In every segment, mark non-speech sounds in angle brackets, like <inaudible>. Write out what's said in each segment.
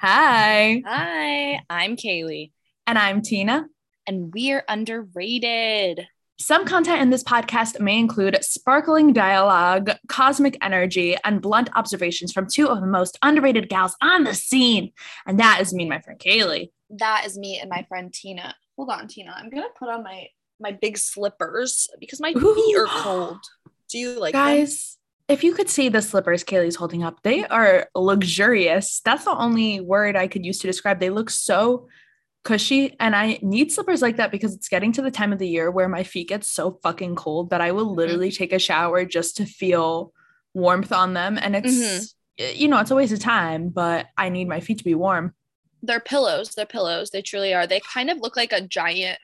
Hi. Hi, I'm Kaylee, And I'm Tina. and we're underrated. Some content in this podcast may include sparkling dialogue, cosmic energy, and blunt observations from two of the most underrated gals on the scene. And that is me and my friend Kaylee. That is me and my friend Tina. Hold on, Tina. I'm gonna put on my my big slippers because my feet are cold. Do you like them? If you could see the slippers Kaylee's holding up, they are luxurious. That's the only word I could use to describe. They look so cushy. And I need slippers like that because it's getting to the time of the year where my feet get so fucking cold that I will literally take a shower just to feel warmth on them. And it's, you know, it's a waste of time, but I need my feet to be warm. They're pillows. They're pillows. They truly are. They kind of look like a giant,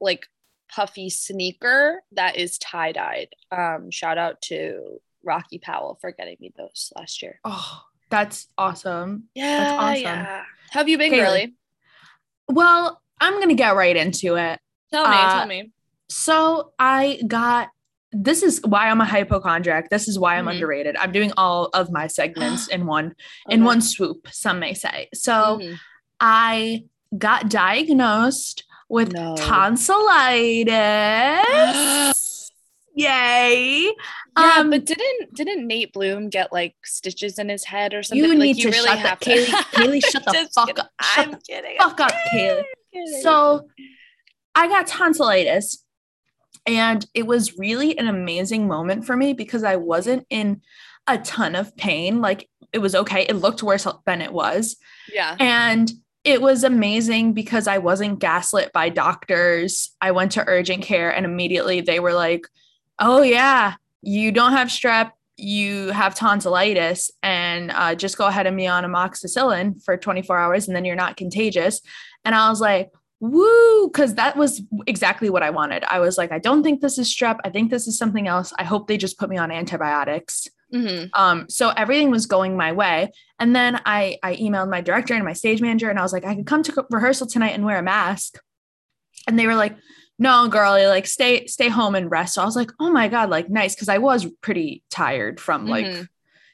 like puffy sneaker that is tie dyed. Um, shout out to Rocky Powell for getting me those last year. Oh, that's awesome. Yeah, awesome. yeah. Have you been, Kaylee. girly? Well, I'm going to get right into it. Tell me. Uh, tell me. So I got this is why I'm a hypochondriac. This is why I'm Mhm. underrated. I'm doing all of my segments <gasps> in one in one swoop, some may say. So Mhm. I got diagnosed with No. tonsillitis. <gasps> <gasps> Yay. Yeah, Um, but didn't didn't Nate Bloom get like stitches in his head or something? you Like, need to shut the Kaylee, <laughs> Kaylee, shut the fuck kidding. up. Shut I'm the kidding. fuck up, Kaylee. So I got tonsillitis. And it was really an amazing moment for me because I wasn't in a ton of pain. Like it was okay. It looked worse than it was. yeah, And it was amazing because I wasn't gaslit by doctors. I went to urgent care and immediately they were like, oh, yeah, you don't have strep. You have tonsillitis, and uh, just go ahead and be on amoxicillin for 24 hours, and then you're not contagious. And I was like, woo, because that was exactly what I wanted. I was like, I don't think this is strep. I think this is something else. I hope they just put me on antibiotics. Mhm. Um, so everything was going my way. And then I I emailed my director and my stage manager, and I was like, I could come to rehearsal tonight and wear a mask. And they were like, No, girl, like stay stay home and rest. So I was like, Oh my god, like nice, because I was pretty tired from like, Mhm.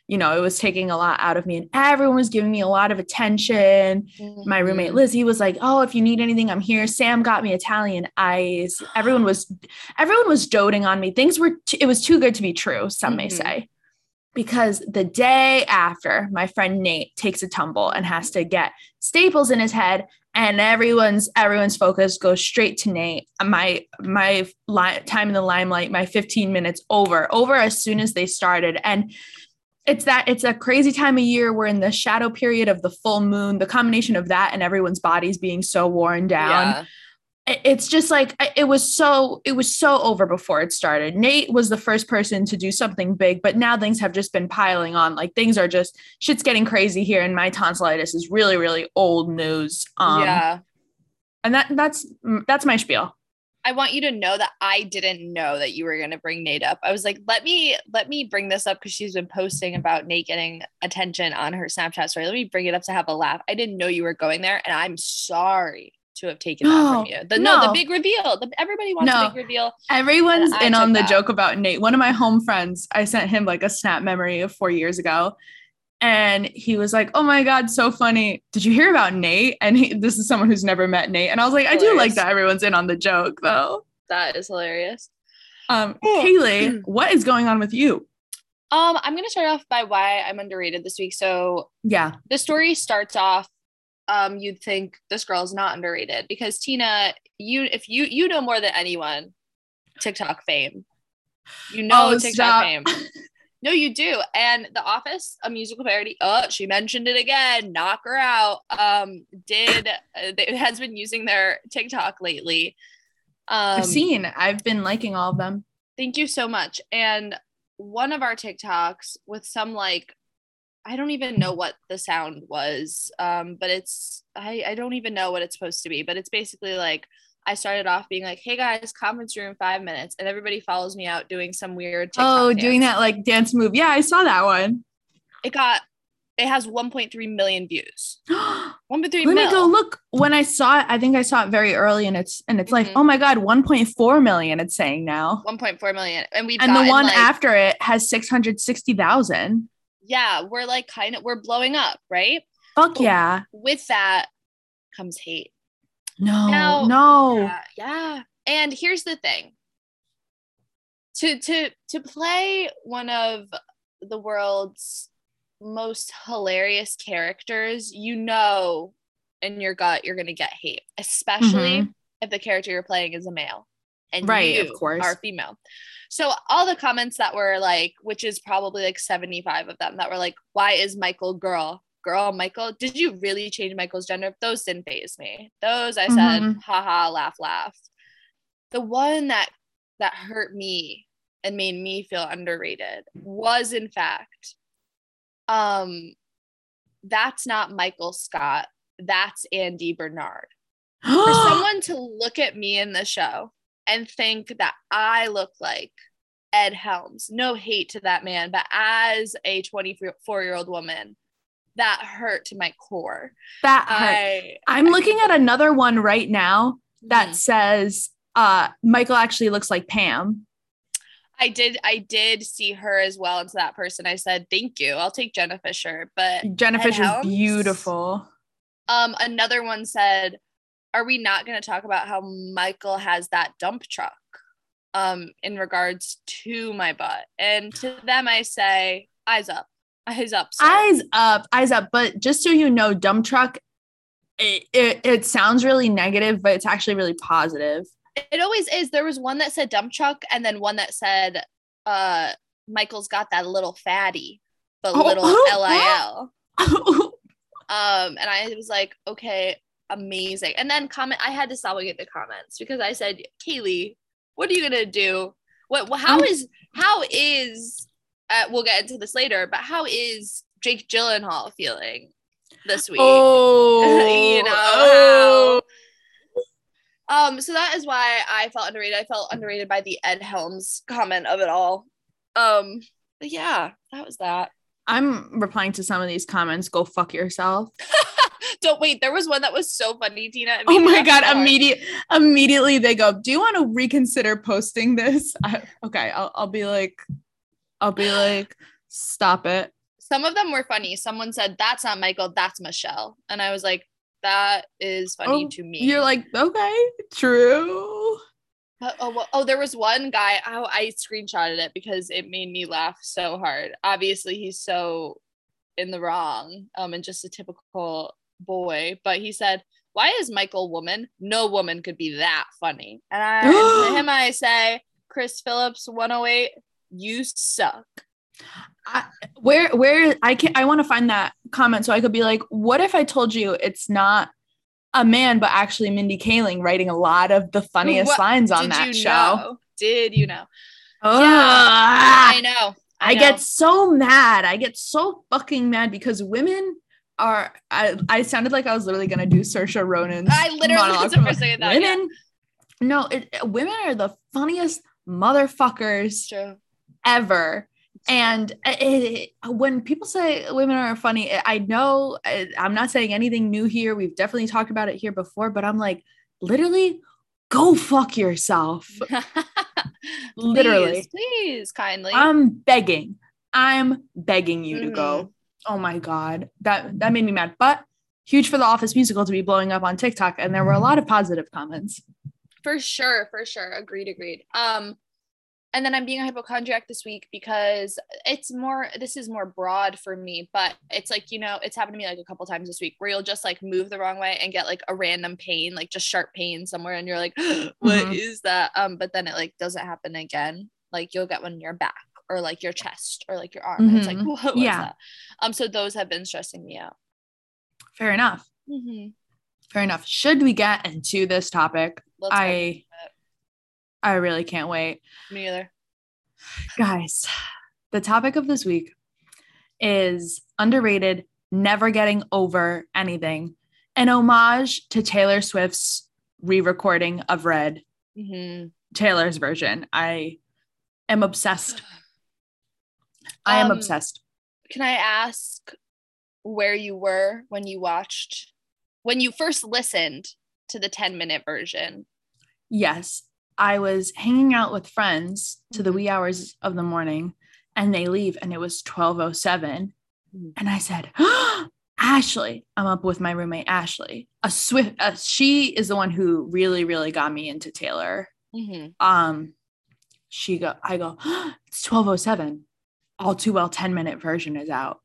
you know, it was taking a lot out of me, and everyone was giving me a lot of attention. My roommate Mhm. Lizzie was like, "Oh, if you need anything, I'm here." Sam got me Italian ice. Everyone was <gasps> everyone was doting on me. Things were t- it was too good to be true, some may Mhm. say. Because the day after, my friend Nate takes a tumble and has to get staples in his head and everyone's everyone's focus goes straight to Nate. My my li- time in the limelight, my 15 minutes over, over as soon as they started and it's that it's a crazy time of year. We're in the shadow period of the full moon. The combination of that and everyone's bodies being so worn down. Yeah. It- It's just like it was so it was so over before it started. Nate was the first person to do something big, but now things have just been piling on. Like things are just shit's getting crazy here, and my tonsillitis is really really old news. Um, yeah. and that that's that's my spiel. I want you to know that I didn't know that you were going to bring Nate up. I was like, let me let me bring this up because she's been posting about Nate getting attention on her Snapchat story. Let me bring it up to have a laugh. I didn't know you were going there, and I'm sorry to have taken that from you. The, no, no. the big reveal. The, everybody wants No. a big reveal. Everyone's in on the that. joke about Nate. One of my home friends, I sent him like a snap memory of four years ago. And he was like, Oh my God, so funny. Did you hear about Nate? And he, this is someone who's never met Nate. And I was like, I do like that everyone's in on the joke though. That is hilarious. Um, Oh. Kaylee, <clears throat> what is going on with you? Um, I'm gonna start off by why I'm underrated this week. So Yeah. the story starts off um you'd think this girl is not underrated because tina you if you you know more than anyone tiktok fame you know Oh, tiktok stop. fame <laughs> no you do and the office a musical parody oh she mentioned it again knock her out um did uh, it has been using their tiktok lately um I've seen, I've been liking all of them. Thank you so much. And one of our TikToks with some like I don't even know what the sound was. Um, but it's I, I don't even know what it's supposed to be, but it's basically like I started off being like, hey guys, conference room five minutes, and everybody follows me out doing some weird TikTok oh, doing that like dance move. Yeah, I saw that one. It got it has 1.3 million views. <gasps> 1.3 Let mil. me go look. When I saw it, I think I saw it very early, and it's and it's like, Mhm. oh my god, 1.4 million. It's saying now, 1.4 million. And we've and the one like, after it has 660,000. Yeah, we're like kind of we're blowing up, right? Fuck But yeah. With that comes hate. No, Now- no. Yeah, yeah. And here's the thing. To to to play one of the world's most hilarious characters, you know in your gut you're gonna get hate, especially mm-hmm. if the character you're playing is a male. And Mm-hmm. Right, of course. are female. So all the comments that were like, which is probably like 75 of them that were like, why is Michael girl? Girl, Michael, did you really change Michael's gender? Those didn't phase me. Those I said, Mhm. haha, laugh, laugh. The one that that hurt me and made me feel underrated was in fact, um, that's not Michael Scott. That's Andy Bernard <gasps> for someone to look at me in the show and think that I look like Ed Helms, no hate to that man, but as a 24 year old woman, that hurt to my core. that hurt. I, I'm looking at another one right now that Mhm. says uh Michael actually looks like Pam. I did, I did see her as well. And to that person, I said, thank you. I'll take Jenna Fischer. But Jenna Ed Fischer's Helms? beautiful. um, another one said, are we not going to talk about how Michael has that dump truck um, in regards to my butt? And to them, I say, eyes up, eyes up. sir." Eyes up, eyes up. But just so you know, dump truck, it, it, it sounds really negative, but it's actually really positive. it always is. There was one that said dump truck, and then one that said, uh, Michael's got that little fatty, but Oh, little <laughs> LIL. oh <laughs> Um, and I was like, okay, amazing. And then comment, I had to at the comments because I said, Kaylee, what are you gonna do? What? wh- How Um, is? How is? Uh, we'll get into this later, but how is Jake Gyllenhaal feeling this week? <laughs> Oh, You know, oh. Um, so that is why I felt underrated. I felt underrated by the Ed Helms comment of it all. Um, but yeah, that was that. I'm replying to some of these comments. Go fuck yourself. <laughs> Don't wait, there was one that was so funny, Tina. Oh my god! Immediate, immediately they go. Do you want to reconsider posting this? I, okay, I'll, I'll be like, I'll be like, stop it. Some of them were funny. Someone said, That's not Michael, that's Michelle. And I was like, That is funny Oh, to me. You're like, okay, true. oh, oh, well- oh, there was one guy. Oh, I screenshotted it because it made me laugh so hard. Obviously, he's so in the wrong, um, and just a typical boy. But he said, "Why is Michael woman? No woman could be that funny." And I, <gasps> to him, I say, Chris Phillips, 108, you suck. Where, where I can, I want to find that comment so I could be like, what if I told you it's not a man, but actually Mindy Kaling writing a lot of the funniest What- lines on Did that show? know? Did you know? Ugh. I know. I, know. get so mad. I get so fucking mad because women are. I, I sounded like I was literally gonna do Saoirse Ronan's. I literally was first thing I thought, yeah. Women, no, it, women are the funniest motherfuckers True. ever. And it, it- when people say women are funny, I know I- I'm not saying anything new here. We've definitely talked about it here before, but I'm like, literally, go fuck yourself. <laughs> Literally. Please, please, kindly. I'm begging. I'm begging you to Mm-hmm. go. Oh my god, that that made me mad. But huge for the Office musical to be blowing up on TikTok, and there were a lot of positive comments. for sure, for sure. Agreed, agreed. Um, and then I'm being a hypochondriac this week because it's more. This is more broad for me, but it's like you know, it's happened to me like a couple times this week where you'll just like move the wrong way and get like a random pain, like just sharp pain somewhere, and you're like, <gasps> "What is Mhm. that?" Um, but then it like doesn't happen again. Like you'll get one in your back or like your chest or like your arm. And it's like, Mhm. <laughs> what was Yeah. that? Um, so those have been stressing me out. Fair enough. Mm-hmm. Fair enough. Should we get into this topic? Let's I I really can't wait. it. me either. Guys, the topic of this week is underrated, never getting over anything. An homage to Taylor Swift's re-recording of Red, Mm-hmm. Taylor's version. I am obsessed. <sighs> <laughs> I am Um, obsessed. Can I ask where you were when you watched, when you first listened to the 10 minute version? Yes, I was hanging out with friends to the Mhm. wee hours of the morning and they leave and it was 1207 Mhm. and I said, <gasps> Ashley, I'm up with my roommate Ashley. A Swift, uh, she is the one who really, really got me into Taylor. Mhm. Um, she go, I go, <gasps> it's 1207. All too well 10 minute version is out.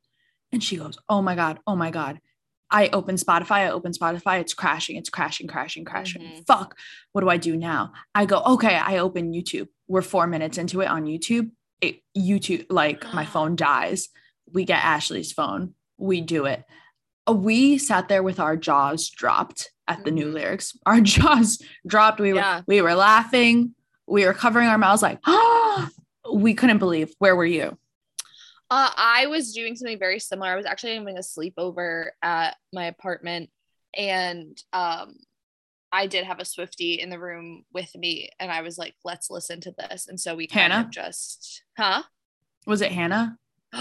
And she goes, Oh my God, oh my God. I open Spotify, I open Spotify, it's crashing, it's crashing, crashing, crashing. Mhm. Fuck, what do I do now? I go, okay, I open YouTube. We're four minutes into it on YouTube. It, YouTube, like my <gasps> phone dies. We get Ashley's phone, we do it. Uh, We sat there with our jaws dropped at the new Mhm. lyrics. <laughs> Our jaws dropped. We were we were laughing. We were covering our mouths like, ah, <gasps> we couldn't believe. Where were you? Uh, I was doing something very similar. I was actually having a sleepover at my apartment, and um, I did have a Swifty in the room with me, and I was like, "Let's listen to this." And so we kind Hannah? of just, huh? Was it Hannah? <gasps>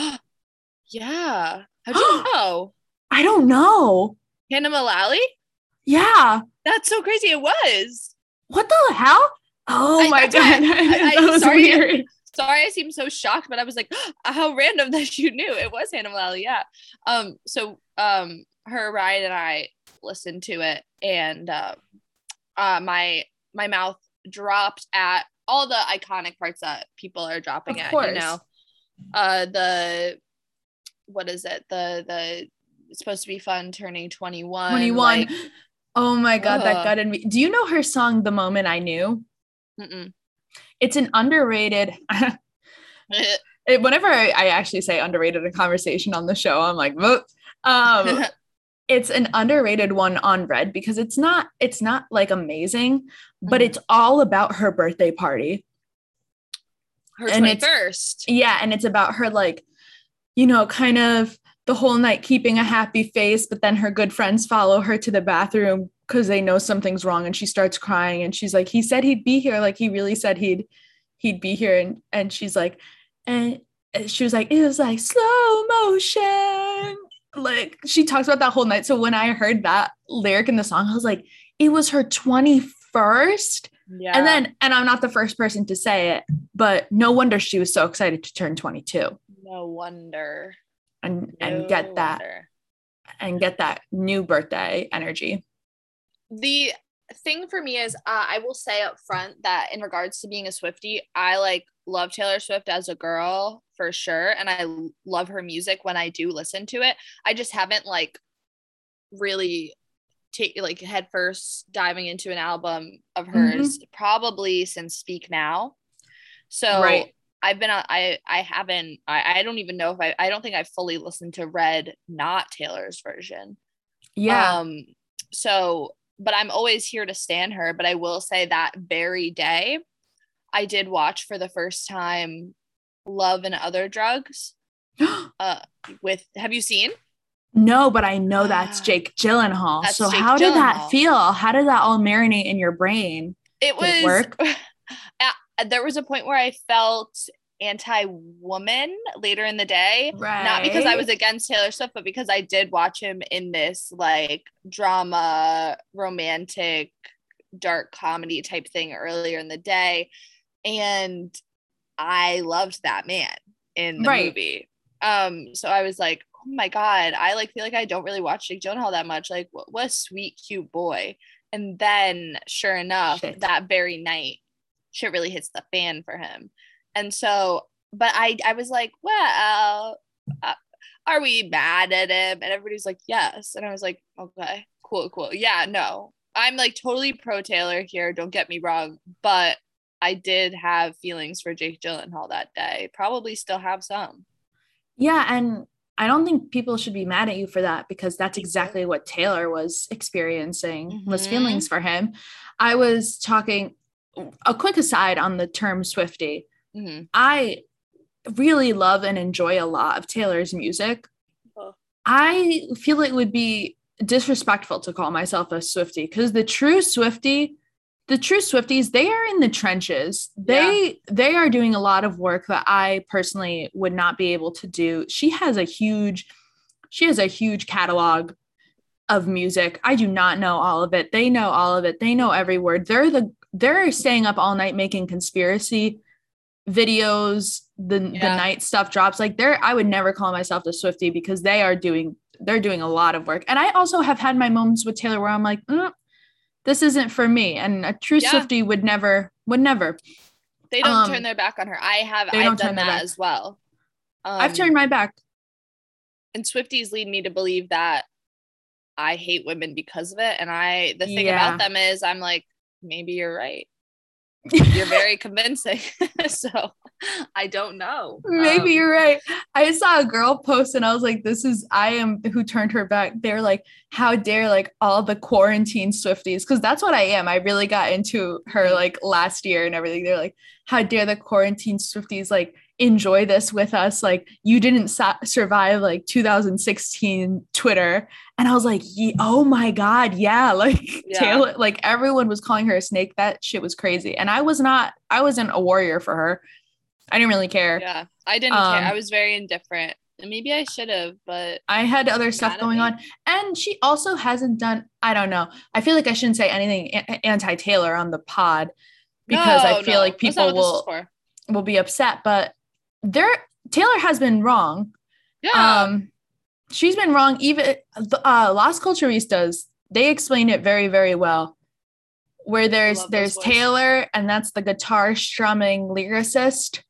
yeah. How'd you <gasps> know? I don't know. Hannah Mullally? Yeah. That's so crazy. It was. What the hell? Oh I- my god. I- <laughs> I- that was sorry. weird. Sorry, I seemed so shocked, but I was like, <gasps> how random <laughs> that you knew it was Hannah Mullally. Yeah. Um. So, um, her Ryan and I listened to it, and uh, uh, my my mouth dropped at all the iconic parts that people are dropping Of at. course. You know, uh, the what is it? The the supposed to be fun turning twenty one. 21. oh my god, that Ugh. gutted me. Do you know her song The Moment I Knew? mm-mm. It's an underrated <laughs> <laughs> it, whenever I, I actually say underrated in conversation on the show, I'm like, um, <laughs> it's an underrated one on Red because it's not it's not like amazing, but Mhm. it's all about her birthday party. her and first. Yeah, and it's about her like, you know, kind of the whole night keeping a happy face, but then her good friends follow her to the bathroom because they know something's wrong and she starts crying and she's like, he said he'd be here. Like he really said he'd he'd be here. And and she's like, and and she was like, it was like slow motion. Like she talks about that whole night. So when I heard that lyric in the song, I was like, it was her 21st. Yeah. And then, and I'm not the first person to say it, but no wonder she was so excited to turn 22 no wonder. and and No get that wonder. and get that new birthday energy. The thing for me is uh, i will say up front that in regards to being a swifty i like love taylor swift as a girl for sure and I love her music when i do listen to it i just haven't like really take like head first diving into an album of hers probably since speak now so Right. i've been i i haven't I, I don't even know if i i don't think i fully listened to red not taylor's version Yeah. um, so, but I'm always here to stand her. But I will say that very day, I did watch for the first time Love and Other Drugs. <gasps> Uh, with have you seen? no, but I know that's. <gasps> Jake Gyllenhaal. That's so Jake how did that feel? How did that all marinate in your brain? It Did it was work? <laughs> Uh, there was a point where I felt anti-woman later in the day. Right. Not because I was against Taylor Swift, but because I did watch him in this like drama, romantic, dark comedy type thing earlier in the day. And I loved that man in the Right. movie. Um, so I was like, oh my God, I like feel like I don't really watch Jake Gyllenhaal that much. Like, what, what a sweet, cute boy. And then sure enough, Shit. that very night, shit really hits the fan for him. And so, but I I was like, well, uh, are we mad at him? And everybody's like, yes. And I was like, okay, cool, cool. Yeah, no, I'm like totally pro Taylor here. Don't get me wrong, but I did have feelings for Jake Gyllenhaal that day. Probably still have some. Yeah, and I don't think people should be mad at you for that because that's exactly what Taylor was experiencing was Mhm. feelings for him. I was talking a quick aside on the term Swifty. Mhm. I really love and enjoy a lot of Taylor's music. Oh. I feel it would be disrespectful to call myself a Swifty because the true Swifty, the true Swifties, they are in the trenches. They they are doing a lot of work that I personally would not be able to do. She has a huge, she has a huge catalog of music. I do not know all of it. They know all of it. They know every word. They're the they're staying up all night making conspiracy videos the the night stuff drops like they're i would never call myself a swifty because they are doing they're doing a lot of work. And I also have had my moments with Taylor where I'm like, mm, this isn't for me. And a true Yeah. Swifty would never, would never. They don't Um, turn their back on her. I have. they I've don't done turn that back. as well. Um, I've turned my back. and Swifties lead me to believe that I hate women because of it. And I, the thing Yeah. about them is, I'm like, maybe you're right. You're very convincing. <laughs> so I don't know. Maybe Um, you're right. I saw a girl post and I was like, this is I am who turned her back. They're like, how dare like all the quarantine Swifties? Because that's what I am. I really got into her like last year and everything. They're like, how dare the quarantine Swifties like enjoy this with us? Like you didn't survive like 2016 Twitter. And I was like, oh my God, yeah. <laughs> Like Yeah. Taylor, like everyone was calling her a snake. That shit was crazy. And I was not, I wasn't a warrior for her. I didn't really care. Yeah, I didn't Um, care. I was very indifferent. And maybe I should have, but I had other stuff going on. And she also hasn't done, I don't know. I feel like I shouldn't say anything anti Taylor on the pod because I feel no, like people what this is will will be upset. But there Taylor has been wrong. Yeah. Um she's been wrong. Even the uh Las Culturistas, they explain it very, very well. Where there's there's. Taylor, and that's the guitar strumming lyricist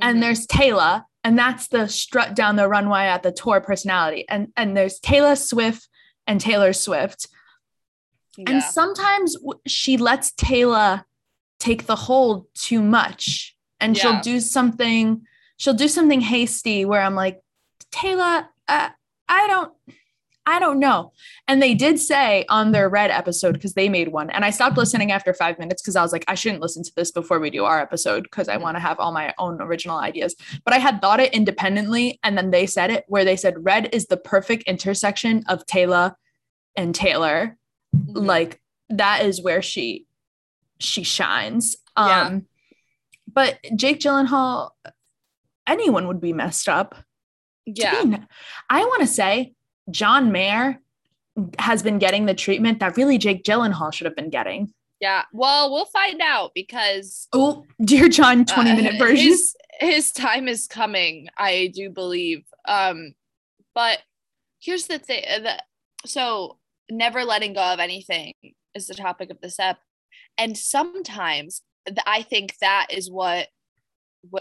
and Mhm. there's Taylor, and that's the strut down the runway at the tour personality. And and there's Taylor Swift and Taylor Swift. And sometimes she lets Taylor take the hold too much, and Yeah. she'll do something. She'll do something hasty where I'm like, Taylor, uh, I don't. I don't know. And they did say on their red episode, because they made one, and I stopped listening after five minutes because I was like, I shouldn't listen to this before we do our episode because I want to have all my own original ideas. But I had thought it independently, and then they said it where they said red is the perfect intersection of Taylor and Taylor. Mhm. Like that is where she she shines. Yeah. Um but Jake Gyllenhaal, anyone would be messed up. yeah. n- I want to say John Mayer has been getting the treatment that really Jake Gyllenhaal should have been getting. Yeah. Well, we'll find out because Oh, dear John, 20 minute uh, version. His, his time is coming, I do believe. Um, but here's the thing. The, so never letting go of anything is the topic of this ep. And sometimes I think that is what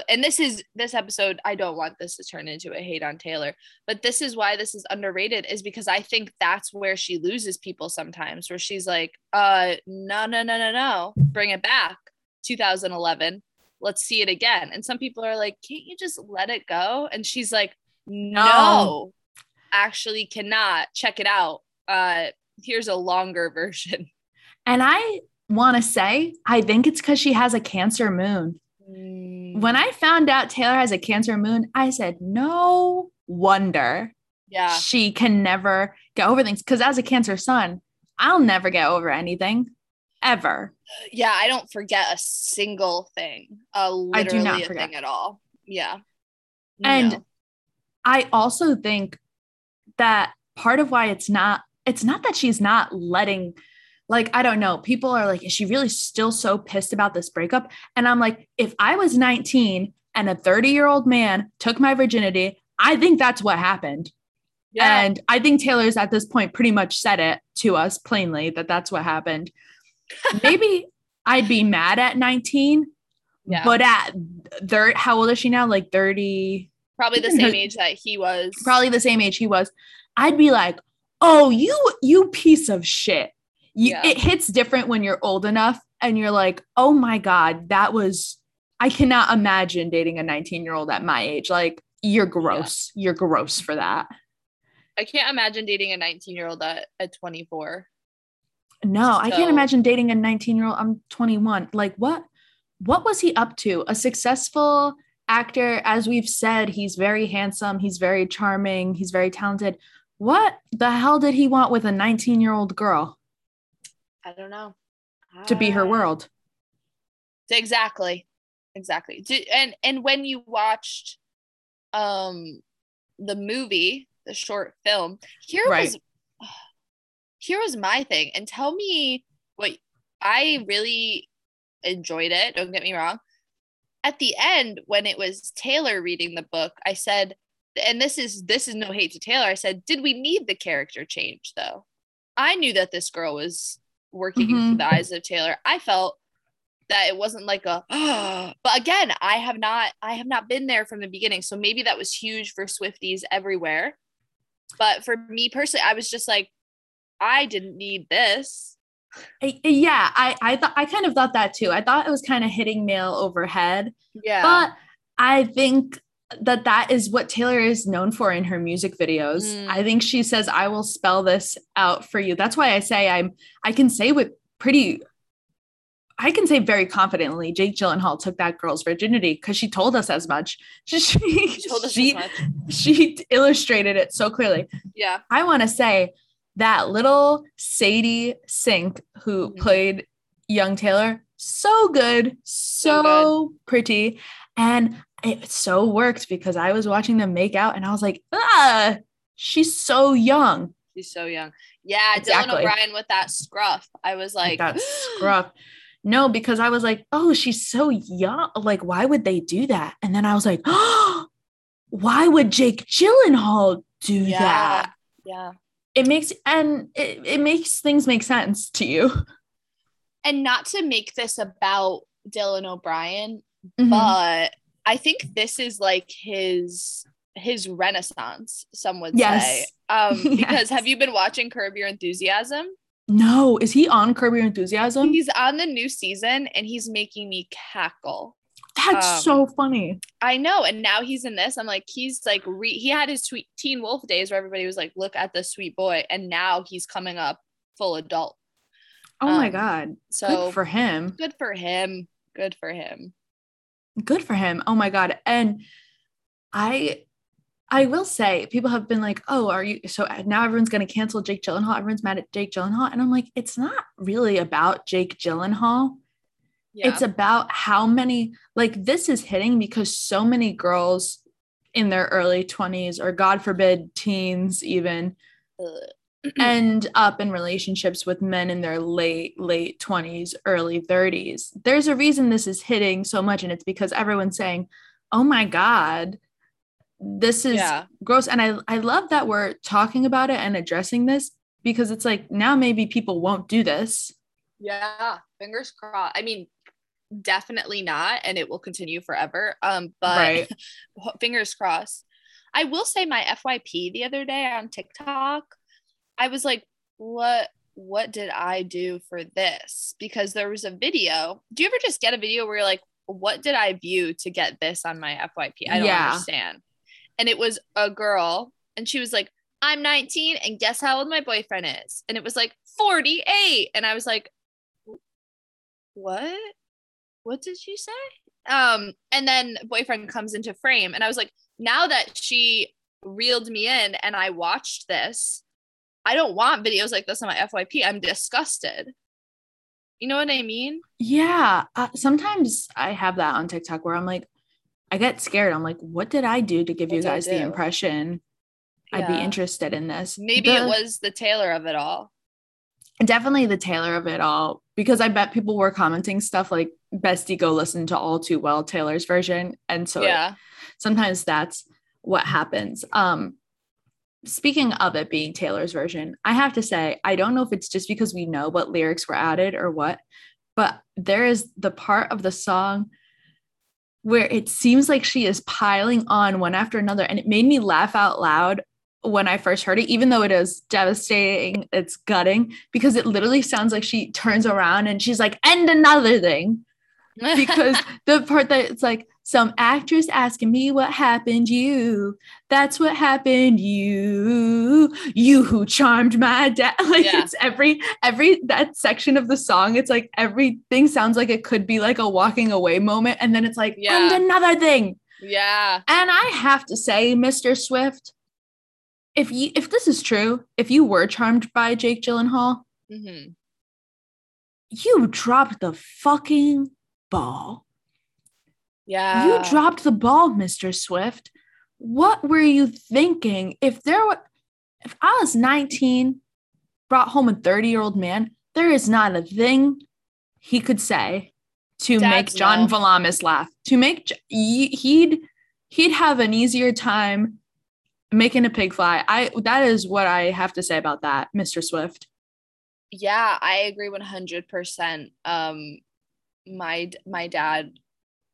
and this is this episode i don't want this to turn into a hate on taylor but this is why this is underrated is because i think that's where she loses people sometimes where she's like uh no no no no no bring it back 2011 let's see it again. And some people are like can't you just let it go? And she's like no, actually cannot. Check it out. Uh here's a longer <laughs> version. And I want to say, I think it's because she has a Cancer moon. When I found out Taylor has a Cancer moon, I said, no wonder yeah she can never get over things. Because as a Cancer sun, I'll never get over anything ever. yeah i don't forget a single thing uh I do not a forget. thing at all yeah And No. I also think that part of why it's not, it's not that she's not letting, like, I don't know, people are like, is she really still so pissed about this breakup? And I'm like, if I was 19 and a 30 year old man took my virginity, I think that's what happened. yeah And I think Taylor's at this point pretty much said it to us plainly that that's what happened. <laughs> Maybe I'd be mad at 19, yeah but at third, how old is she now? Like 30, probably the same age that he was probably the same age he was. I'd be like, oh, you, you piece of shit. You, Yeah. It hits different when you're old enough and you're like, oh my God, that was, I cannot imagine dating a 19 year old at my age. Like, you're gross. You're gross for that. i can't imagine dating a 19 year old at, at 24 No, I can't imagine dating a 19 year old. I'm 21. Like what what was he up to? A successful actor, as we've said, he's very handsome, he's very charming, he's very talented. What the hell did he want with a 19 year old girl i don't know to be her Uh, world? exactly exactly and and when you watched um the movie the short film here Right. was <sighs> here was my thing and tell me what i really enjoyed it don't get me wrong at the end when it was taylor reading the book i said and this is this is no hate to Taylor. I said, did we need the character change though? I knew that this girl was working Mhm. through the eyes of Taylor. I felt that it wasn't like a <gasps> but again, I have not I have not been there from the beginning. So maybe that was huge for Swifties everywhere. But for me personally, I was just like, I didn't need this. I- yeah, I I thought I kind of thought that too. I thought it was kind of hitting nail overhead, Yeah. but I think that that is what Taylor is known for in her music videos. Mm. I think she says, "I will spell this out for you." That's why I say I'm. I can say with pretty. I can say very confidently, Jake Gyllenhaal took that girl's virginity because she told us as much. <laughs> She She told us she, as much. she illustrated it so clearly. Yeah. I want to say that little Sadie Sink who Mhm. played young Taylor, so good, so, So pretty. And it so worked because I was watching them make out and I was like, ah, she's so young. She's so young. Yeah, Exactly. Dylan O'Brien with that scruff. I was Like that scruff. No, because I was like, oh, she's so young. Like, why would they do that? And then I was like, oh, <gasps> why would Jake Gyllenhaal do yeah. that? Yeah. It makes and it, it makes things make sense to you. And not to make this about Dylan O'Brien, Mhm. but I think this is like his his renaissance, some would Yes. say. Um, <laughs> because Yes. have you been watching Curb Your Enthusiasm? No, is he on Curb Your Enthusiasm? He's on the new season and he's making me cackle. That's um, so funny. I know. And now he's in this. I'm like, he's like, re- he had his sweet teen wolf days where everybody was like, look at the sweet boy. And now he's coming up full adult. Oh my um, god. So Good for him. good for him. Good for him. Good for him. Oh my god. And I I will say people have been like, "Oh, are you so now everyone's going to cancel Jake Gyllenhaal. Everyone's mad at Jake Gyllenhaal." And I'm like, "It's not really about Jake Gyllenhaal. Yeah. It's about how many like this is hitting because so many girls in their early 20s or god forbid teens even Ugh. End up in relationships with men in their late late 20s early 30s there's a reason this is hitting so much and it's because everyone's saying oh my god this is yeah. gross and i i love that we're talking about it and addressing this because it's like now maybe people won't do this Yeah. Fingers crossed. I mean, definitely not. And it will continue forever. Um, but Right. <laughs> fingers crossed. I will say my FYP the other day on TikTok, I was like, what what did I do for this? Because there was a video. Do you ever just get a video where you're like, what did I view to get this on my FYP? I don't Yeah. understand. And it was a girl, and she was like, I'm 19, and guess how old my boyfriend is? And it was like 48. And I was like, what? What did she say? Um, and then boyfriend comes into frame, and I was like, now that she reeled me in and I watched this, I don't want videos like this on my FYP. I'm disgusted. You know what I mean? yeah uh, sometimes i have that on tiktok where i'm like i get scared i'm like what did i do to give What you guys the impression i'd be interested in this Maybe it was the Taylor of it all. definitely the Taylor of it all because I bet people were commenting stuff like bestie go listen to all too well Taylor's version and so it- yeah. sometimes that's what happens um speaking of it being Taylor's version I have to say I don't know if it's just because we know what lyrics were added or what but there is the part of the song where it seems like she is piling on one after another and it made me laugh out loud when I first heard it, even though it is devastating, it's gutting because it literally sounds like she turns around and she's like, and another thing. Because the part that it's like, some actress asking me what happened, you. That's what happened, you. You who charmed my dad. <laughs> Like Yeah. it's every every that section of the song, it's like everything sounds like it could be like a walking away moment. And then it's like, Yeah. and another thing. yeah. And I have to say, Mr. Swift, if you if this is true, if you were charmed by Jake Gyllenhaal, hmm you dropped the fucking ball. Yeah. You dropped the ball, Mr. Swift. What were you thinking? If there were if I was 19, brought home a 30-year-old man, there is not a thing he could say to make John no. Valamis laugh. To make he- he'd he'd have an easier time making a pig fly. I that is what I have to say about that, Mr. Swift. Yeah, I agree 100%. Um my my dad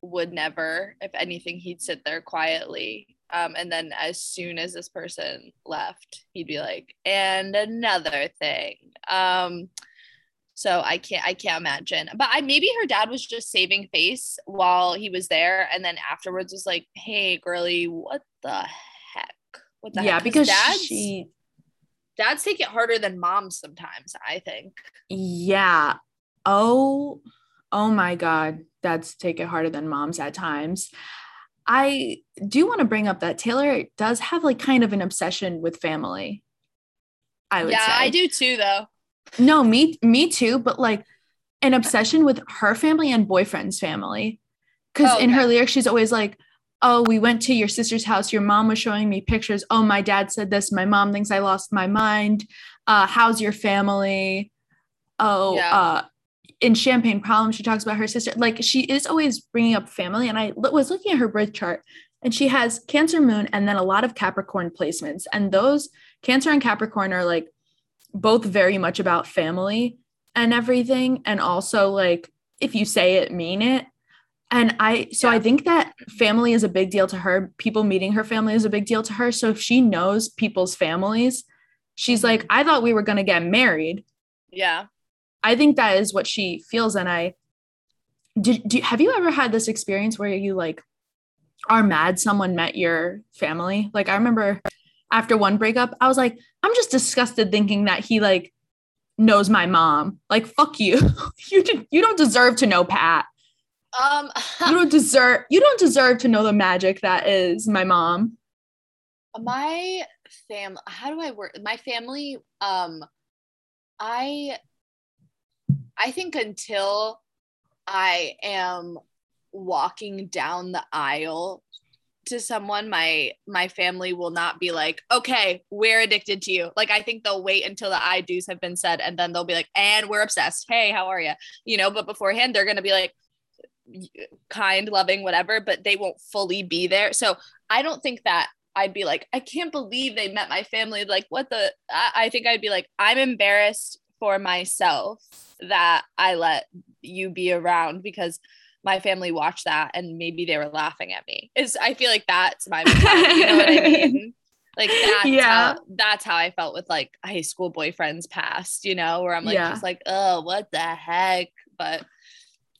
would never if anything he'd sit there quietly um and then as soon as this person left he'd be like and another thing um so I can't I can't imagine. But I maybe her dad was just saving face while he was there and then afterwards was like, "Hey, girly, what the heck?" What the yeah, heck? because dads she dads take it harder than moms sometimes, I think. Yeah. Oh, oh my God. Dads take it harder than moms at times. I do want to bring up that Taylor does have like kind of an obsession with family. I would yeah, say. I do too though. No, me me too, but like an obsession with her family and boyfriend's family. Cuz Oh, in her lyrics she's always like, "Oh, we went to your sister's house. Your mom was showing me pictures. Oh, my dad said this. My mom thinks I lost my mind. Uh, how's your family?" Oh, Yeah. uh in Champagne Problem, she talks about her sister. Like she is always bringing up family. And I was looking at her birth chart, and she has Cancer Moon and then a lot of Capricorn placements. And those Cancer and Capricorn are like both very much about family and everything. And also, like, if you say it, mean it. And I, so I think that family is a big deal to her. People meeting her family is a big deal to her. So if she knows people's families, she's like, mm-hmm. I thought we were going to get married. Yeah. I think that is what she feels. And I did. Do, have you ever had this experience where you like are mad someone met your family? Like I remember after one breakup, I was like, I'm just disgusted thinking that he like knows my mom. Like fuck you. <laughs> you did, you don't deserve to know Pat. Um You don't deserve. You don't deserve to know the magic that is my mom. my fam how do i work my family um i i think until i am walking down the aisle to someone my my family will not be like okay we're addicted to you like i think they'll wait until the i do's have been said and then they'll be like and we're obsessed hey how are you you know but beforehand they're going to be like kind loving whatever but they won't fully be there so i don't think that I'd be like, I can't believe they met my family. Like, what the? I, I think I'd be like, I'm embarrassed for myself that I let you be around because my family watched that and maybe they were laughing at me. Is I feel like that's my mentality, you know what I mean? <laughs> Like that's Yeah. how that's how I felt with like high school boyfriends past, you know, where I'm like Yeah. just like, oh, what the heck? But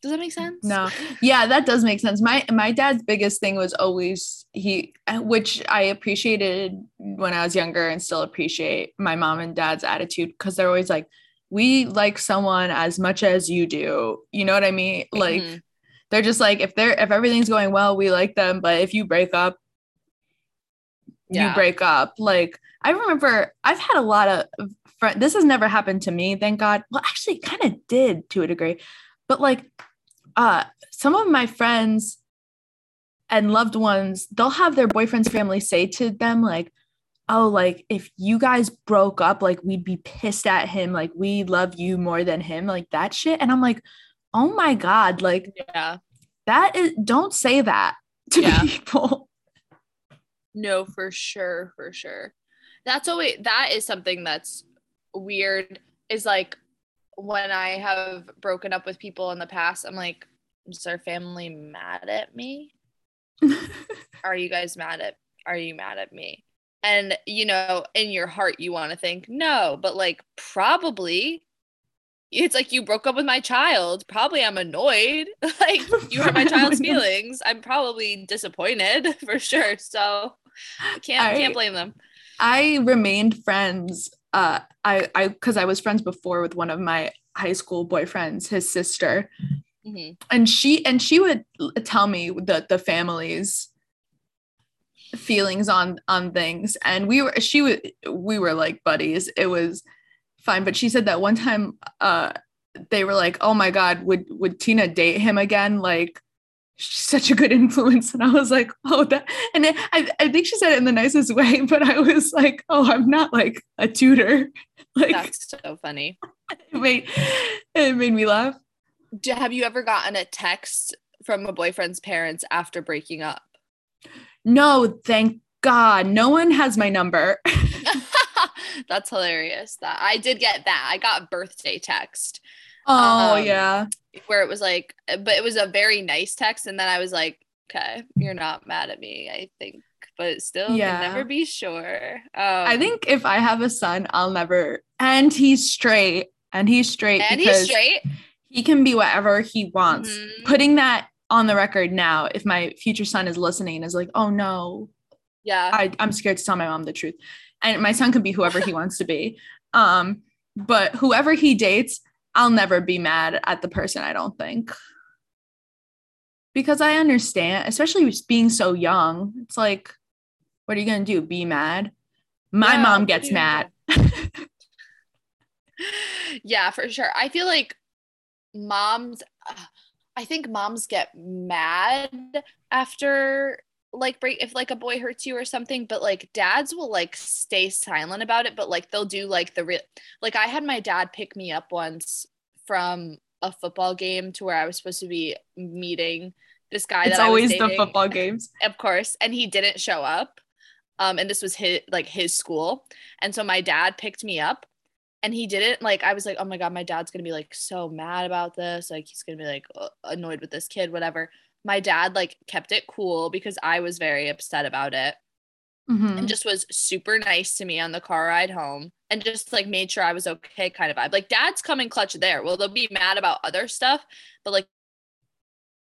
does that make sense? No. Yeah, that does make sense. My my dad's biggest thing was always he which I appreciated when I was younger and still appreciate my mom and dad's attitude because they're always like we like someone as much as you do. You know what I mean? Like Mhm. they're just like if they're if everything's going well, we like them, but if you break up, you break up. Like I remember I've had a lot of friends. This has never happened to me, thank God. Well, actually, kind of did to a degree, but like, uh, some of my friends and loved ones, they'll have their boyfriend's family say to them like, "Oh, like if you guys broke up, like we'd be pissed at him. Like we love you more than him. Like that shit." And I'm like, "Oh my god, like Yeah. that is don't say that <laughs> to Yeah. people." No, for sure, for sure. That's always that is something that's weird. Is like when I have broken up with people in the past, I'm like, is our family mad at me? <laughs> Are you guys mad at are you mad at me? And you know, in your heart you want to think no, but like probably it's like you broke up with my child. Probably I'm annoyed. <laughs> like <laughs> you hurt my child's feelings. I'm probably disappointed <laughs> for sure. So I can't I- can't blame them. I remained friends. Uh, I I because I was friends before with one of my high school boyfriends, his sister, Mhm. and she and she would tell me the the family's feelings on on things, and we were she would we were like buddies. It was fine, but she said that one time, uh, they were like, "Oh my God, would would Tina date him again?" Like. She's such a good <laughs> influence. And I was like, oh, that, and it, I, I think she said it in the nicest way, <laughs> but I was like, oh, I'm not like a tutor. <laughs> Like, That's so funny. it made, it made me laugh. Do, have you ever gotten a text from a boyfriend's parents after breaking up? No, thank God, no one has my number. <laughs> <laughs> That's hilarious. That I did get that. I got birthday text. Oh Um, yeah. where it was like, but it was a very nice text, and then I was like, okay, you're not mad at me, I think, but still, Yeah. can never be sure. Um, I think if I have a son, I'll never and he's straight. And he's straight and he's straight. he can be whatever he wants. Mhm. Putting that on the record now, if my future son is listening and is like, oh no, Yeah, I, I'm scared to tell my mom the truth. And my son can be whoever he wants to be. <laughs> Um, but whoever he dates, I'll never be mad at the person, I don't think. Because I understand, especially being so young, it's like, what are you gonna do? Be mad? My Yeah, mom gets mad. <laughs> <laughs> yeah, for sure. I feel like moms, I think moms get mad after like break if like a boy hurts you or something, but like dads will like stay silent about it, but like they'll do like the real like I had my dad pick me up once from a football game to where I was supposed to be meeting this guy It's that I was always the football games. <laughs> of course and he didn't show up um and this was his like his school and so my dad picked me up and he didn't like i was like oh my god my dad's gonna be like so mad about this like he's gonna be like annoyed with this kid whatever my dad like kept it cool because i was very upset about it Mhm. and just was super nice to me on the car ride home and just like made sure I was okay kind of vibe. Like dad's coming clutch there. Well, they'll be mad about other stuff, but like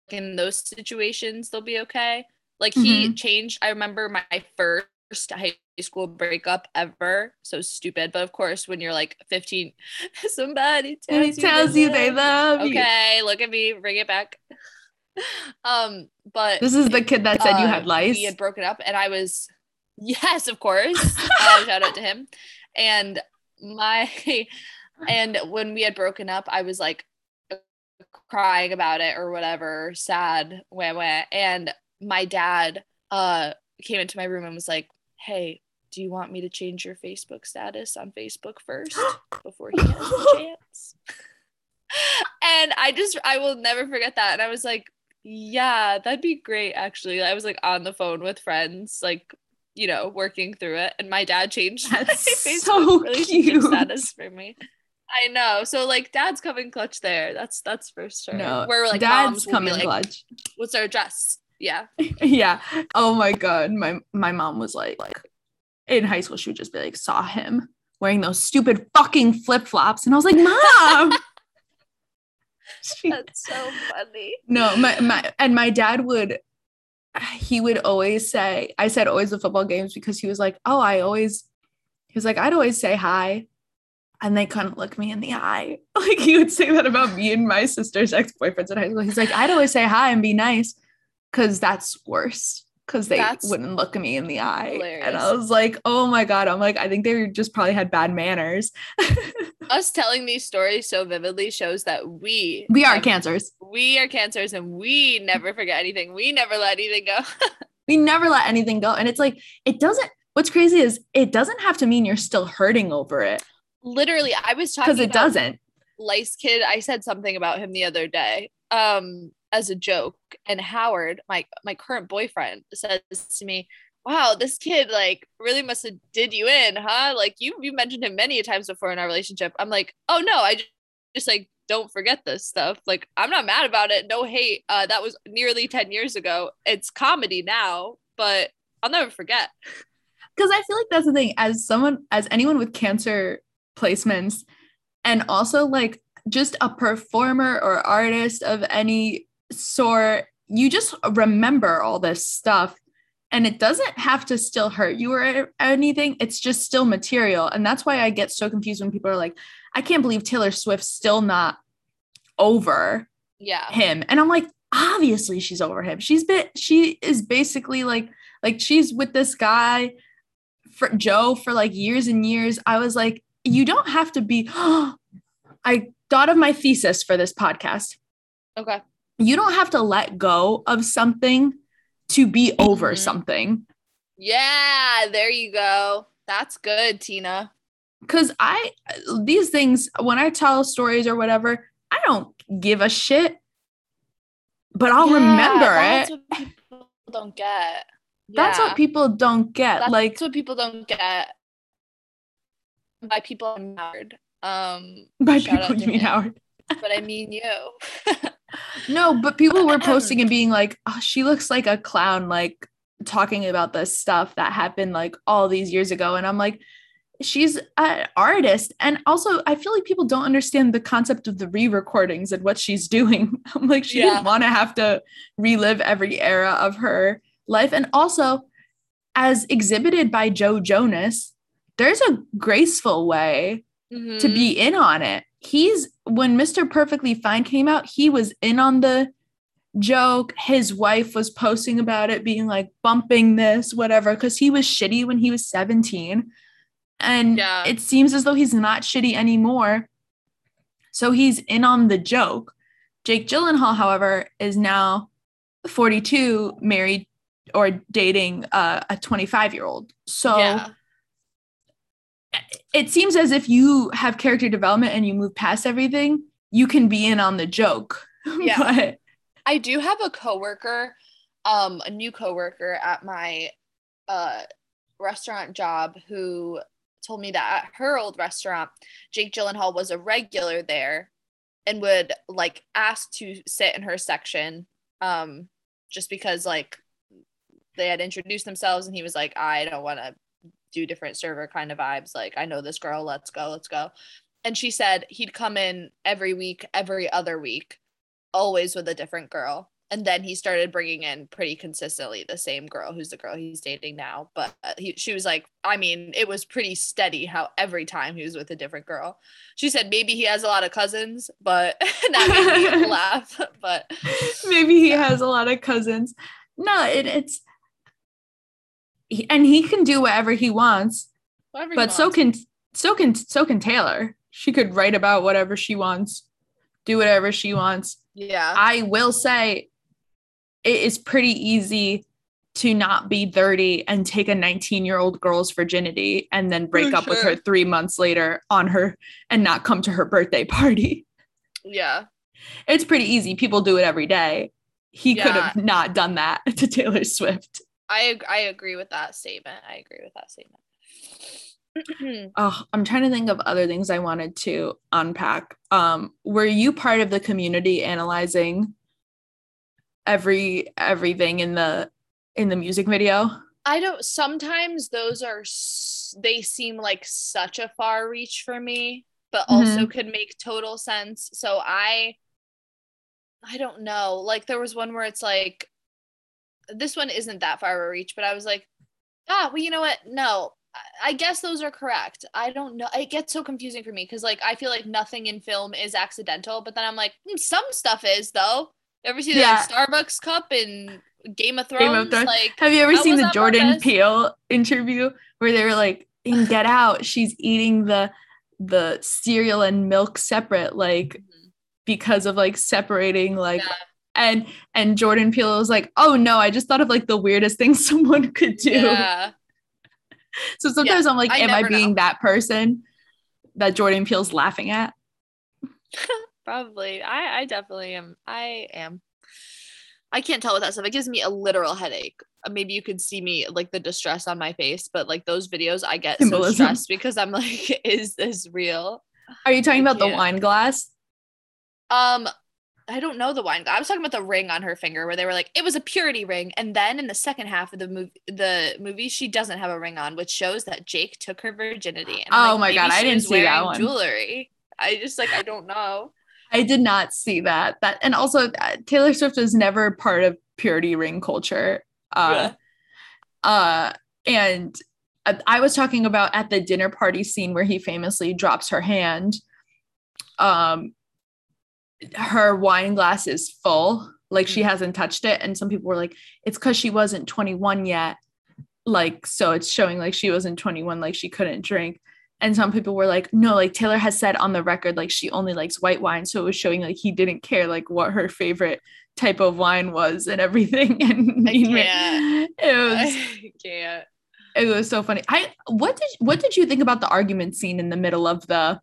in those situations, they'll be okay. Like he changed. I remember my first high school breakup ever. So stupid. But of course, when you're like 15, <laughs> somebody tells, he tells you they love love you. you. Okay, look at me, bring it back. <laughs> um, but This is the kid that said you uh, had lice. We had broken up, and I was, <laughs> yes, of course. uh, shout out to him. And my, and when we had broken up, I was like crying about it or whatever, sad, wah wah. And my dad uh came into my room and was like, "Hey, do you want me to change your Facebook status on Facebook first <gasps> before he has the chance?" <laughs> and I just I will never forget that. And I was like, yeah, that'd be great actually. I was like on the phone with friends, like, you know, working through it. And my dad changed my <laughs> That's Facebook so relationship cute. status for me. I know. So like dad's coming clutch there. That's that's for sure. No, Where like dad's moms will be coming like, clutch. what's our address? Yeah. <laughs> yeah. Oh my god. My my mom was like, like in high school, she would just be like, saw him wearing those stupid fucking flip flops, and I was like, mom. <laughs> She- That's so funny. no, my my and my dad would. He would always say, I said always the football games because he was like, oh, I always. He was like, I'd always say hi, and they couldn't look me in the eye. <laughs> Like he would say that about me and my sister's ex boyfriends in high school. He's like, I'd always say hi and be nice, because that's worse. Because they That's wouldn't look me in the eye, and. I was like, "Oh my god!" I'm like, I think they just probably had bad manners. <laughs> Us telling these stories so vividly shows that we we are cancers. we are cancers and we never forget anything. We never let anything go. <laughs> We never let anything go, and it's like it doesn't. What's crazy is it doesn't have to mean you're still hurting over it Literally, I was talking because it about doesn't. lice kid i said something about him the other day um as a joke and howard my my current boyfriend says to me wow this kid like really must have did you in huh? Like you you mentioned him many times before in our relationship. I'm like oh no i just, just like don't forget this stuff. Like i'm not mad about it. No hate. Uh that was nearly 10 years ago. It's comedy now but i'll never forget. <laughs> Because I feel like that's the thing. As someone as anyone with cancer placements and also like just a performer or artist of any sort you just remember all this stuff and it doesn't have to still hurt you or anything. It's just still material. And that's why I get so confused when people are like I can't believe Taylor Swift's still not over yeah. him. And i'm like obviously she's over him. She's been she is basically like like she's with this guy for joe for like years and years. I was like you don't have to be <gasps> i thought of my thesis for this podcast. Okay you don't have to let go of something to be over Mhm. something yeah there you go that's good tina because i these things when i tell stories or whatever i don't give a shit but i'll Yeah, remember that's it what people don't get That's Yeah. what people don't get. That's like what people don't get by people I'm Howard. Um, by people you mean. Howard. but I mean you. <laughs> No, but people were <clears throat> posting and being like, oh, she looks like a clown, like talking about this stuff that happened like all these years ago. And I'm like, she's an artist. And also, I feel like people don't understand the concept of the re recordings and what she's doing. <laughs> I'm like, she Yeah. didn't want to have to relive every era of her life. And also, as exhibited by Joe Jonas, there's a graceful way to Mhm. be in on it. He's when Mr. Perfectly Fine came out, he was in on the joke. His wife was posting about it, being like bumping this, whatever, because he was shitty when he was 17. And Yeah. it seems as though he's not shitty anymore. So he's in on the joke. Jake Gyllenhaal, however, is now 42, married or dating uh, a 25 year old. So yeah. It seems as if you have character development and you move past everything, you can be in on the joke. <laughs> Yeah. but I do have a coworker, um, a new coworker at my uh restaurant job who told me that at her old restaurant, Jake Gyllenhaal was a regular there and would like ask to sit in her section um just because like they had introduced themselves and he was like I don't want to do different server kind of vibes like I know this girl let's go let's go. And she said he'd come in every week every other week always with a different girl. And then he started bringing in pretty consistently the same girl who's the girl he's dating now. But he, she was like i mean it was pretty steady how every time he was with a different girl. She said maybe he has a lot of cousins but <laughs> that made me <laughs> laugh but maybe he has a lot of cousins. No, it, it's he- and he can do whatever he wants, whatever he but so can so can so can Taylor. She could write about whatever she wants, do whatever she wants. yeah I will say it is pretty easy to not be 30 and take a 19 year old girl's virginity and then break For up with her three months later on her and not come to her birthday party. <laughs> yeah It's pretty easy. People do it every day. He could have not done that <laughs> to Taylor Swift. I I agree with that statement. I agree with that statement. <clears throat> Oh, I'm trying to think of other things I wanted to unpack. Um, were you part of the community analyzing every everything in the in the music video? I don't. Sometimes those are they seem like such a far reach for me, but also could make total sense. So I, I don't know. Like there was one where it's like, this one isn't that far of a reach, but I was like, ah, well, you know what? No, I- guess those are correct. I don't know. It gets so confusing for me because like I feel like nothing in film is accidental, but then I'm like, "Hmm, some stuff is though. You ever see the Yeah. Starbucks cup in Game of Thrones? Game of Thrones. Like Have you ever seen the Jordan. Peele interview where they were like, in Get Out, she's eating the the cereal and milk separate, like because of like separating like Yeah. And and Jordan Peele was like, oh no, I just thought of like the weirdest thing <laughs> someone could do. Yeah. So sometimes I'm like, am I never being know. that person that Jordan Peele's laughing at? <laughs> Probably. I I definitely am. I am. I can't tell with that stuff. It gives me a literal headache. Uh, Maybe you could see me like the distress on my face, but like those videos, I get so stressed because I'm like, <laughs> is this real? Are you talking about the can't. wine glass? Um, I don't know the wine. I was talking about the ring on her finger, where they were like, it was a purity ring, and then in the second half of the movie, the movie, she doesn't have a ring on, which shows that Jake took her virginity. And Oh like, my God, I didn't see that one. Jewelry. I just like I don't know. I did not see that. That and also uh, Taylor Swift was never part of purity ring culture. Uh, uh, and I, I was talking about at the dinner party scene where he famously drops her hand. Um, her wine glass is full, like she mm. hasn't touched it, and some people were like, "It's because she wasn't 21 yet." Like, so it's showing like she wasn't 21, like she couldn't drink. And some people were like, no, like Taylor has said on the record, like she only likes white wine. So it was showing like he didn't care like what her favorite type of wine was and everything. <laughs> And I can't. <laughs> it was I can't. it was so funny. I what did what did you think about the argument scene in the middle of the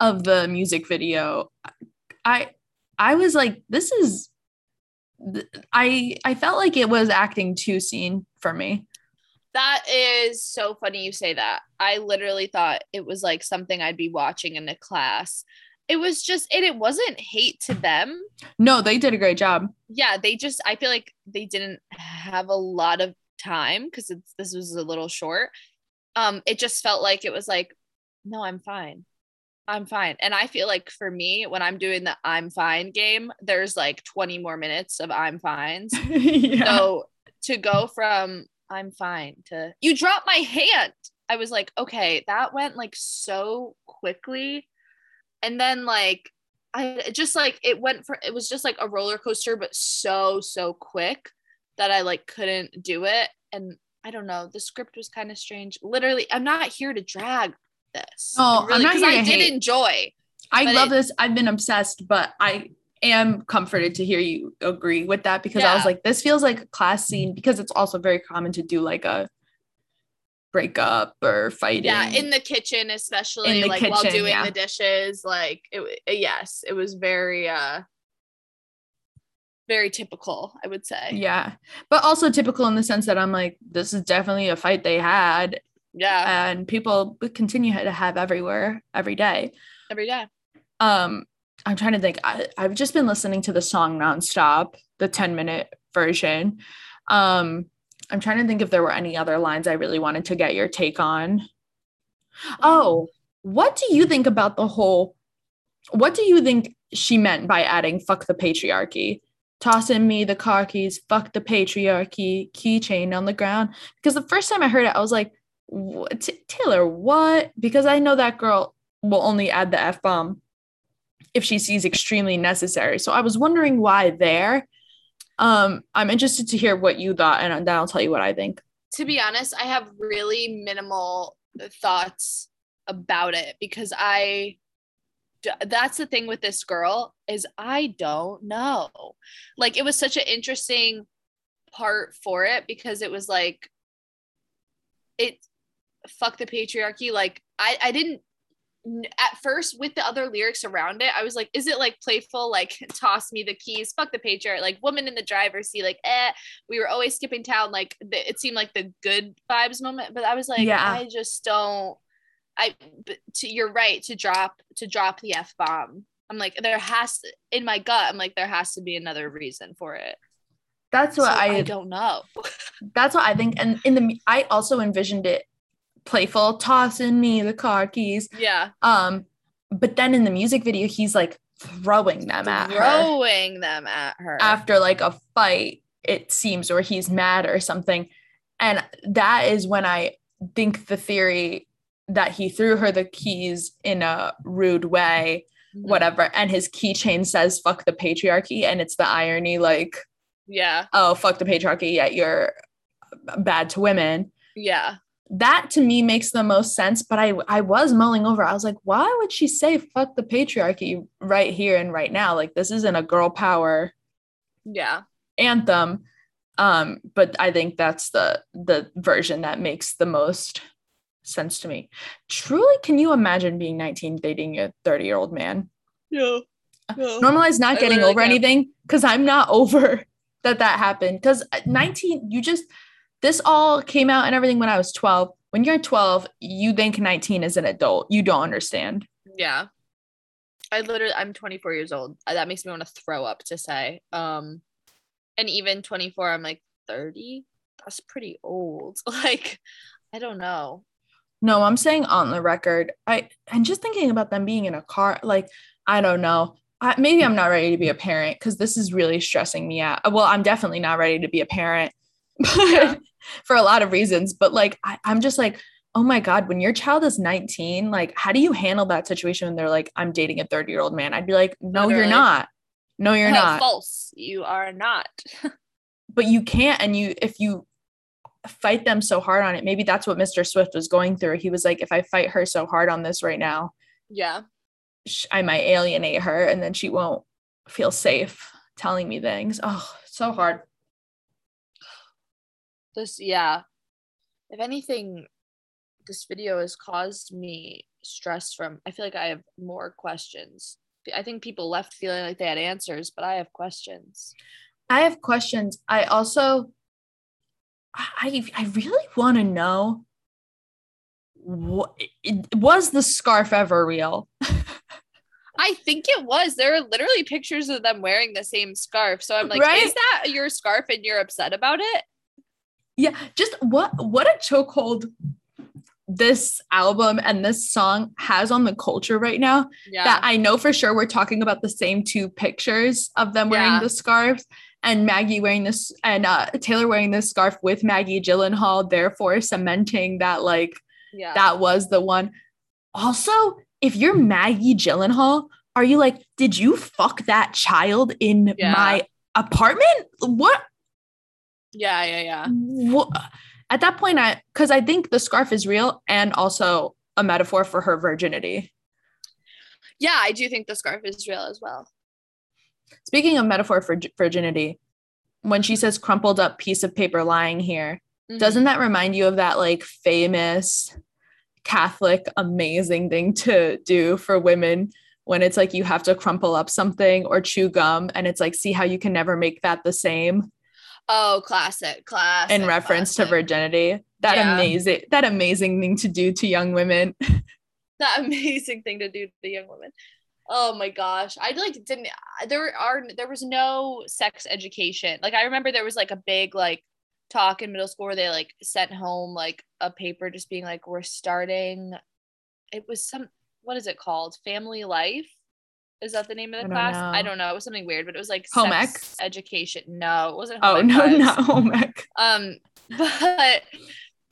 of the music video? I I was like, this is I I felt like it was acting too scene for me. That is so funny you say that. I literally thought it was like something I'd be watching in a class. It was just, and it wasn't hate to them. No, they did a great job. Yeah, they just, I feel like they didn't have a lot of time because this was a little short. Um, it just felt like it was like, no, I'm fine. I'm fine. And I feel like for me, when I'm doing the I'm fine game, there's like 20 more minutes of I'm fine. <laughs> yeah. So to go from I'm fine to you dropped my hand. I was like, okay, that went like so quickly. And then like I just like it went for it was just like a roller coaster, but so, so quick that I like couldn't do it. And I don't know, the script was kind of strange. Literally, I'm not here to drag this. Oh, really, because I did hate. enjoy. I love it, this. I've been obsessed, but I am comforted to hear you agree with that because yeah. I was like, this feels like a class scene because it's also very common to do like a breakup or fighting. Yeah, in the kitchen, especially the like kitchen, while doing yeah. the dishes. Like it yes, it was very uh very typical, I would say. Yeah. But also typical in the sense that I'm like, this is definitely a fight they had. Yeah. And people continue to have everywhere every day. Every day. Um, I'm trying to think. I, I've just been listening to the song nonstop, the 10 minute version. Um, I'm trying to think if there were any other lines I really wanted to get your take on. Oh, what do you think about the whole? What do you think she meant by adding fuck the patriarchy? Tossing me the car keys, fuck the patriarchy, keychain on the ground. Because the first time I heard it, I was like, Taylor, what? Because I know that girl will only add the F bomb if she sees extremely necessary. So I was wondering why there. Um, I'm interested to hear what you thought, and then I'll tell you what I think. To be honest, I have really minimal thoughts about it because I that's the thing with this girl is I don't know. Like it was such an interesting part for it because it was like it fuck the patriarchy like I I didn't at first with the other lyrics around it, I was like, is it like playful, like <laughs> toss me the keys, fuck the patriarch, like woman in the driver's seat, like eh, we were always skipping town, like the, it seemed like the good vibes moment, but I was like, yeah. I just don't. I, to, you're right to drop to drop the f bomb. I'm like, there has to, in my gut, I'm like, there has to be another reason for it. That's what so I, I don't know. <laughs> that's what I think, and in the I also envisioned it playful, tossing me the car keys. Yeah. Um, but then in the music video, he's like throwing them at her. Throwing them at her. After like a fight, it seems, or he's mad or something. And that is when I think the theory that he threw her the keys in a rude way, mm-hmm. whatever. And his keychain says, fuck the patriarchy. And it's the irony like, yeah. Oh, fuck the patriarchy. Yet you're bad to women. Yeah that to me makes the most sense but i i was mulling over. I was like why would she say fuck the patriarchy right here and right now? Like this isn't a girl power yeah. anthem. Um but i think that's the the version that makes the most sense to me. Truly can you imagine being 19 dating a 30 year old man? No, no. normalize not getting over can't. anything because i'm not <laughs> over that that happened. Because 19 you just this all came out and everything when I was 12. When you're 12, you think 19 is an adult. You don't understand. Yeah. I literally I'm 24 years old. Uh, that makes me want to throw up to say. Um and even 24 I'm like 30. That's pretty old. <laughs> Like I don't know. No, I'm saying on the record. I and just thinking about them being in a car like I don't know. I, maybe I'm not ready to be a parent because this is really stressing me out. Well, I'm definitely not ready to be a parent. <laughs> But yeah. for a lot of reasons. But like, I, I'm just like, oh my God, when your child is 19, like, how do you handle that situation when they're like, I'm dating a 30 year old man? I'd be like, no, Literally. you're not. No, you're oh, not. False. You are not. <laughs> but you can't. And you, if you fight them so hard on it, maybe that's what Mr. Swift was going through. He was like, if I fight her so hard on this right now, yeah, I might alienate her and then she won't feel safe telling me things. Oh, so hard this yeah if anything this video has caused me stress from i feel like i have more questions i think people left feeling like they had answers but i have questions I have questions. I also I I really want to know what was the scarf ever real? <laughs> I think it was. There are literally pictures of them wearing the same scarf. So I'm like, Right? is that your scarf and you're upset about it? Yeah, just what what a chokehold this album and this song has on the culture right now. Yeah. That I know for sure we're talking about the same two pictures of them wearing Yeah. the scarves and Maggie wearing this and uh, Taylor wearing this scarf with Maggie Gyllenhaal, therefore cementing that like yeah. that was the one. Also, if you're Maggie Gyllenhaal, are you like, did you fuck that child in my apartment? What? Yeah, yeah, yeah. what? At that point, I because I think the scarf is real and also a metaphor for her virginity. Yeah, I do think the scarf is real as well. Speaking of metaphor for virginity, when she says crumpled up piece of paper lying here, Mhm. doesn't that remind you of that like famous Catholic amazing thing to do for women when it's like you have to crumple up something or chew gum and it's like see how you can never make that the same Oh, classic, classic. in reference to virginity that Yeah. amazing that amazing thing to do to young women <laughs> that <laughs> amazing thing to do to the young women. Oh my gosh. I like didn't there are there was no sex education. Like I remember there was like a big like talk in middle school where they like sent home like a paper just being like we're starting it was some what is it called? Family life? Is that the name of the I don't class? I don't know. It was something weird, but it was like Home sex ec? education. No, it wasn't oh no vibes. not home ec Um, <laughs> but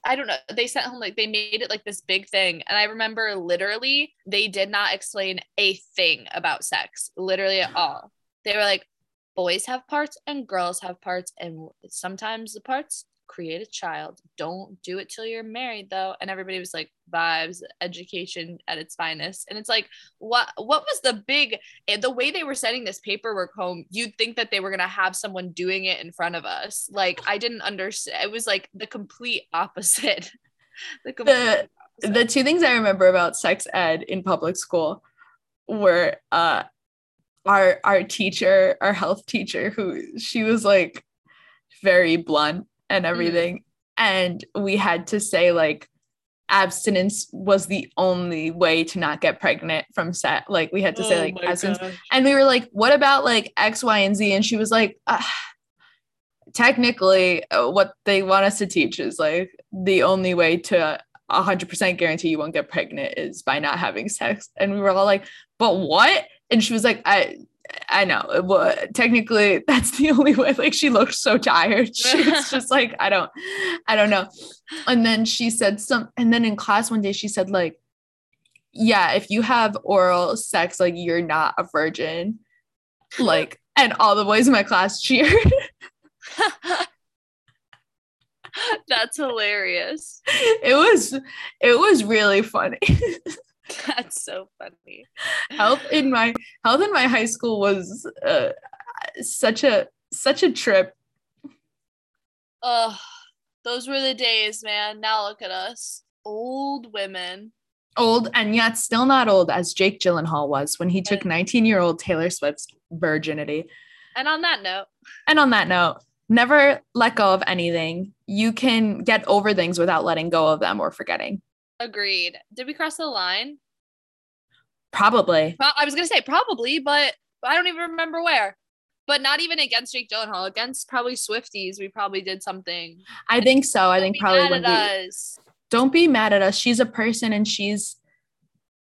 I don't know. They sent home like they made it like this big thing. And I remember literally they did not explain a thing about sex, literally at all. They were like, boys have parts and girls have parts, and sometimes the parts create a child. Don't do it till you're married though. And everybody was like, vibes, education at its finest. And it's like, what what was the big the way they were sending this paperwork home, you'd think that they were gonna have someone doing it in front of us. Like I didn't understand. It was like the complete opposite. <laughs> the complete The- opposite. the two things I remember about sex ed in public school were uh our our teacher, our health teacher, who she was like very blunt and everything. And we had to say like abstinence was the only way to not get pregnant from set. Like we had to say Oh like abstinence. gosh. And we were like, what about like X, Y, and Z? And she was like, uh, technically, uh, what they want us to teach is like the only way to 100% guarantee you won't get pregnant is by not having sex. And we were all like, but what? And she was like, I. I know. uh, Well, technically, <laughs> that's the only way. Like she looked so tired. <laughs> She's just <laughs> like, I don't, I don't know. And then she said some. And then in class one day, she said like, yeah, if you have oral sex, like you're not a virgin. Like, and all the boys in my class cheered. That's hilarious. it was, it was really funny. <laughs> That's so funny. health in my health in my high school was uh, such a such a trip. Oh, those were the days, man. Now look at us. Old women. Old and yet still not old as Jake Gyllenhaal was when he took 19 year old Taylor Swift's virginity. And on that note, And on that note, never let go of anything. You can get over things without letting go of them or forgetting. Agreed. Did we cross the line? Probably. Pro- I was gonna say probably, but I don't even remember where. But not even against Jake Gyllenhaal, against probably Swifties, we probably did something. I think so. I think be probably mad at us. don't be mad at us. She's a person and she's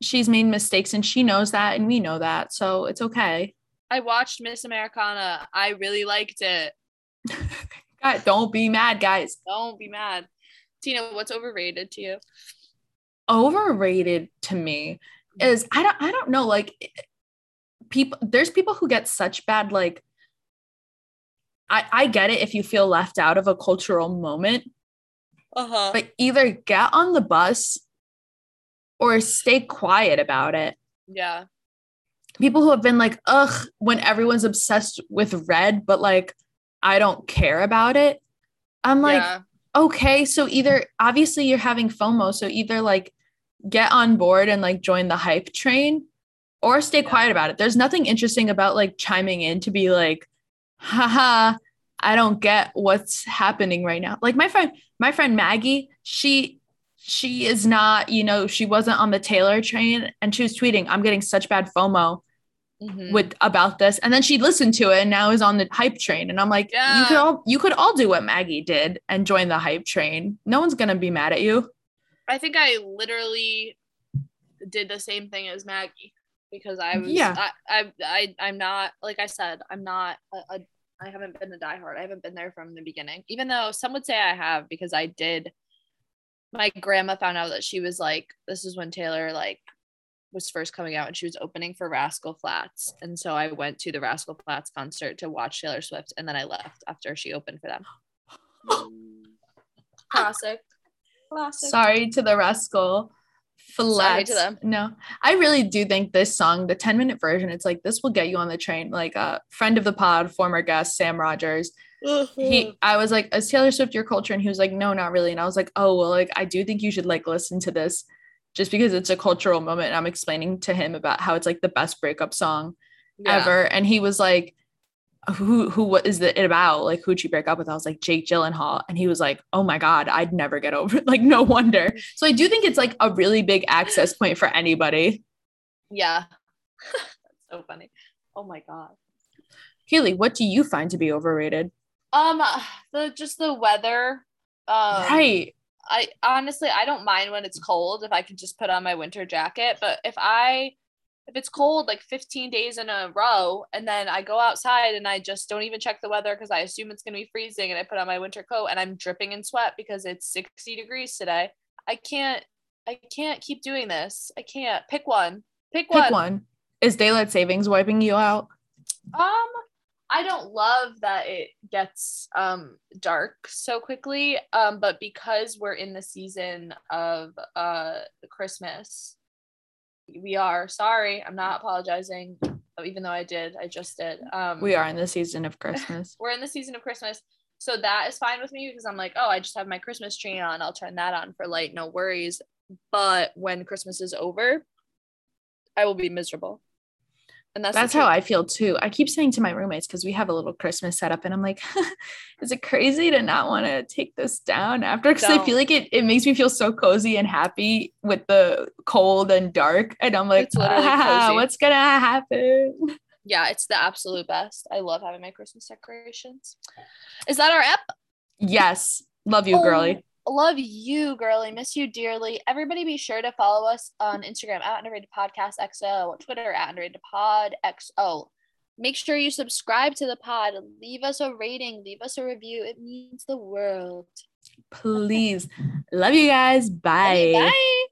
she's made mistakes and she knows that and we know that. So it's okay. I watched Miss Americana. I really liked it. <laughs> God, don't be mad, guys. Don't be mad. Tina, what's overrated to you? Overrated to me is I don't I don't know like people there's people who get such bad like I I get it if you feel left out of a cultural moment, Uh-huh. but either get on the bus or stay quiet about it. Yeah. People who have been like, ugh, when everyone's obsessed with red, but like I don't care about it. I'm like, yeah. okay, so either obviously you're having FOMO, so either like get on board and like join the hype train or stay Yeah. quiet about it. There's nothing interesting about like chiming in to be like, haha, I don't get what's happening right now. Like my friend, my friend Maggie, she she is not, you know, she wasn't on the Taylor train and she was tweeting, I'm getting such bad FOMO mm-hmm. with about this. And then she listened to it and now is on the hype train. And I'm like, yeah. you could all you could all do what Maggie did and join the hype train. No one's gonna be mad at you. I think I literally did the same thing as Maggie because I was yeah. I I, I am not like I said I'm not a, a I haven't been a diehard. I haven't been there from the beginning even though some would say I have because I did my grandma found out that she was like this is when Taylor like was first coming out and she was opening for Rascal Flatts. And so I went to the Rascal Flatts concert to watch Taylor Swift and then I left after she opened for them. <gasps> Classic classic sorry to the Rascal Flat. to them. No, I really do think this song, the 10 minute version, it's like this will get you on the train. Like a uh, friend of the pod, former guest, Sam Rogers. He I was like, is Taylor Swift your culture? And he was like, no, not really. And I was like, oh well, like I do think you should like listen to this just because it's a cultural moment. And I'm explaining to him about how it's like the best breakup song yeah. ever. And he was like, who who what is it about? Like who'd she break up with? I was like Jake Gyllenhaal, and he was like, oh my god, I'd never get over. It. <laughs> Like no wonder. So I do think it's like a really big access point for anybody. Yeah, <laughs> that's so funny. Oh my god, Kaylee, what do you find to be overrated? Um, the just the weather. Um, right. I honestly I don't mind when it's cold if I can just put on my winter jacket, but if I if it's cold like 15 days in a row and then I go outside and I just don't even check the weather because I assume it's going to be freezing and I put on my winter coat and I'm dripping in sweat because it's 60 degrees today. I can't I can't keep doing this. I can't. Pick one. Pick, Pick one. one. Is daylight savings wiping you out? Um I don't love that it gets um dark so quickly um but because we're in the season of uh Christmas we are. Sorry i'm not apologizing even though i did i just did. Um we are in the season of christmas. <laughs> We're in the season of christmas. So that is fine with me because i'm like oh i just have my christmas tree on. I'll turn that on for light no worries. But when christmas is over i will be miserable and that's that's how I feel too. I keep saying to my roommates because we have a little Christmas setup, and I'm like, <laughs> is it crazy to not want to take this down after? Because I feel like it it makes me feel so cozy and happy with the cold and dark, and I'm like, ah, <laughs> what's gonna happen? Yeah, it's the absolute best. I love having my Christmas decorations. Is that our app? Yes, love you, oh, girly. Love you, girly. Miss you dearly. Everybody be sure to follow us on Instagram at Underrated Podcast XO, Twitter at Underrated Pod XO. Make sure you subscribe to the pod. Leave us a rating. Leave us a review. It means the world. Please. Love you guys. Bye. Bye.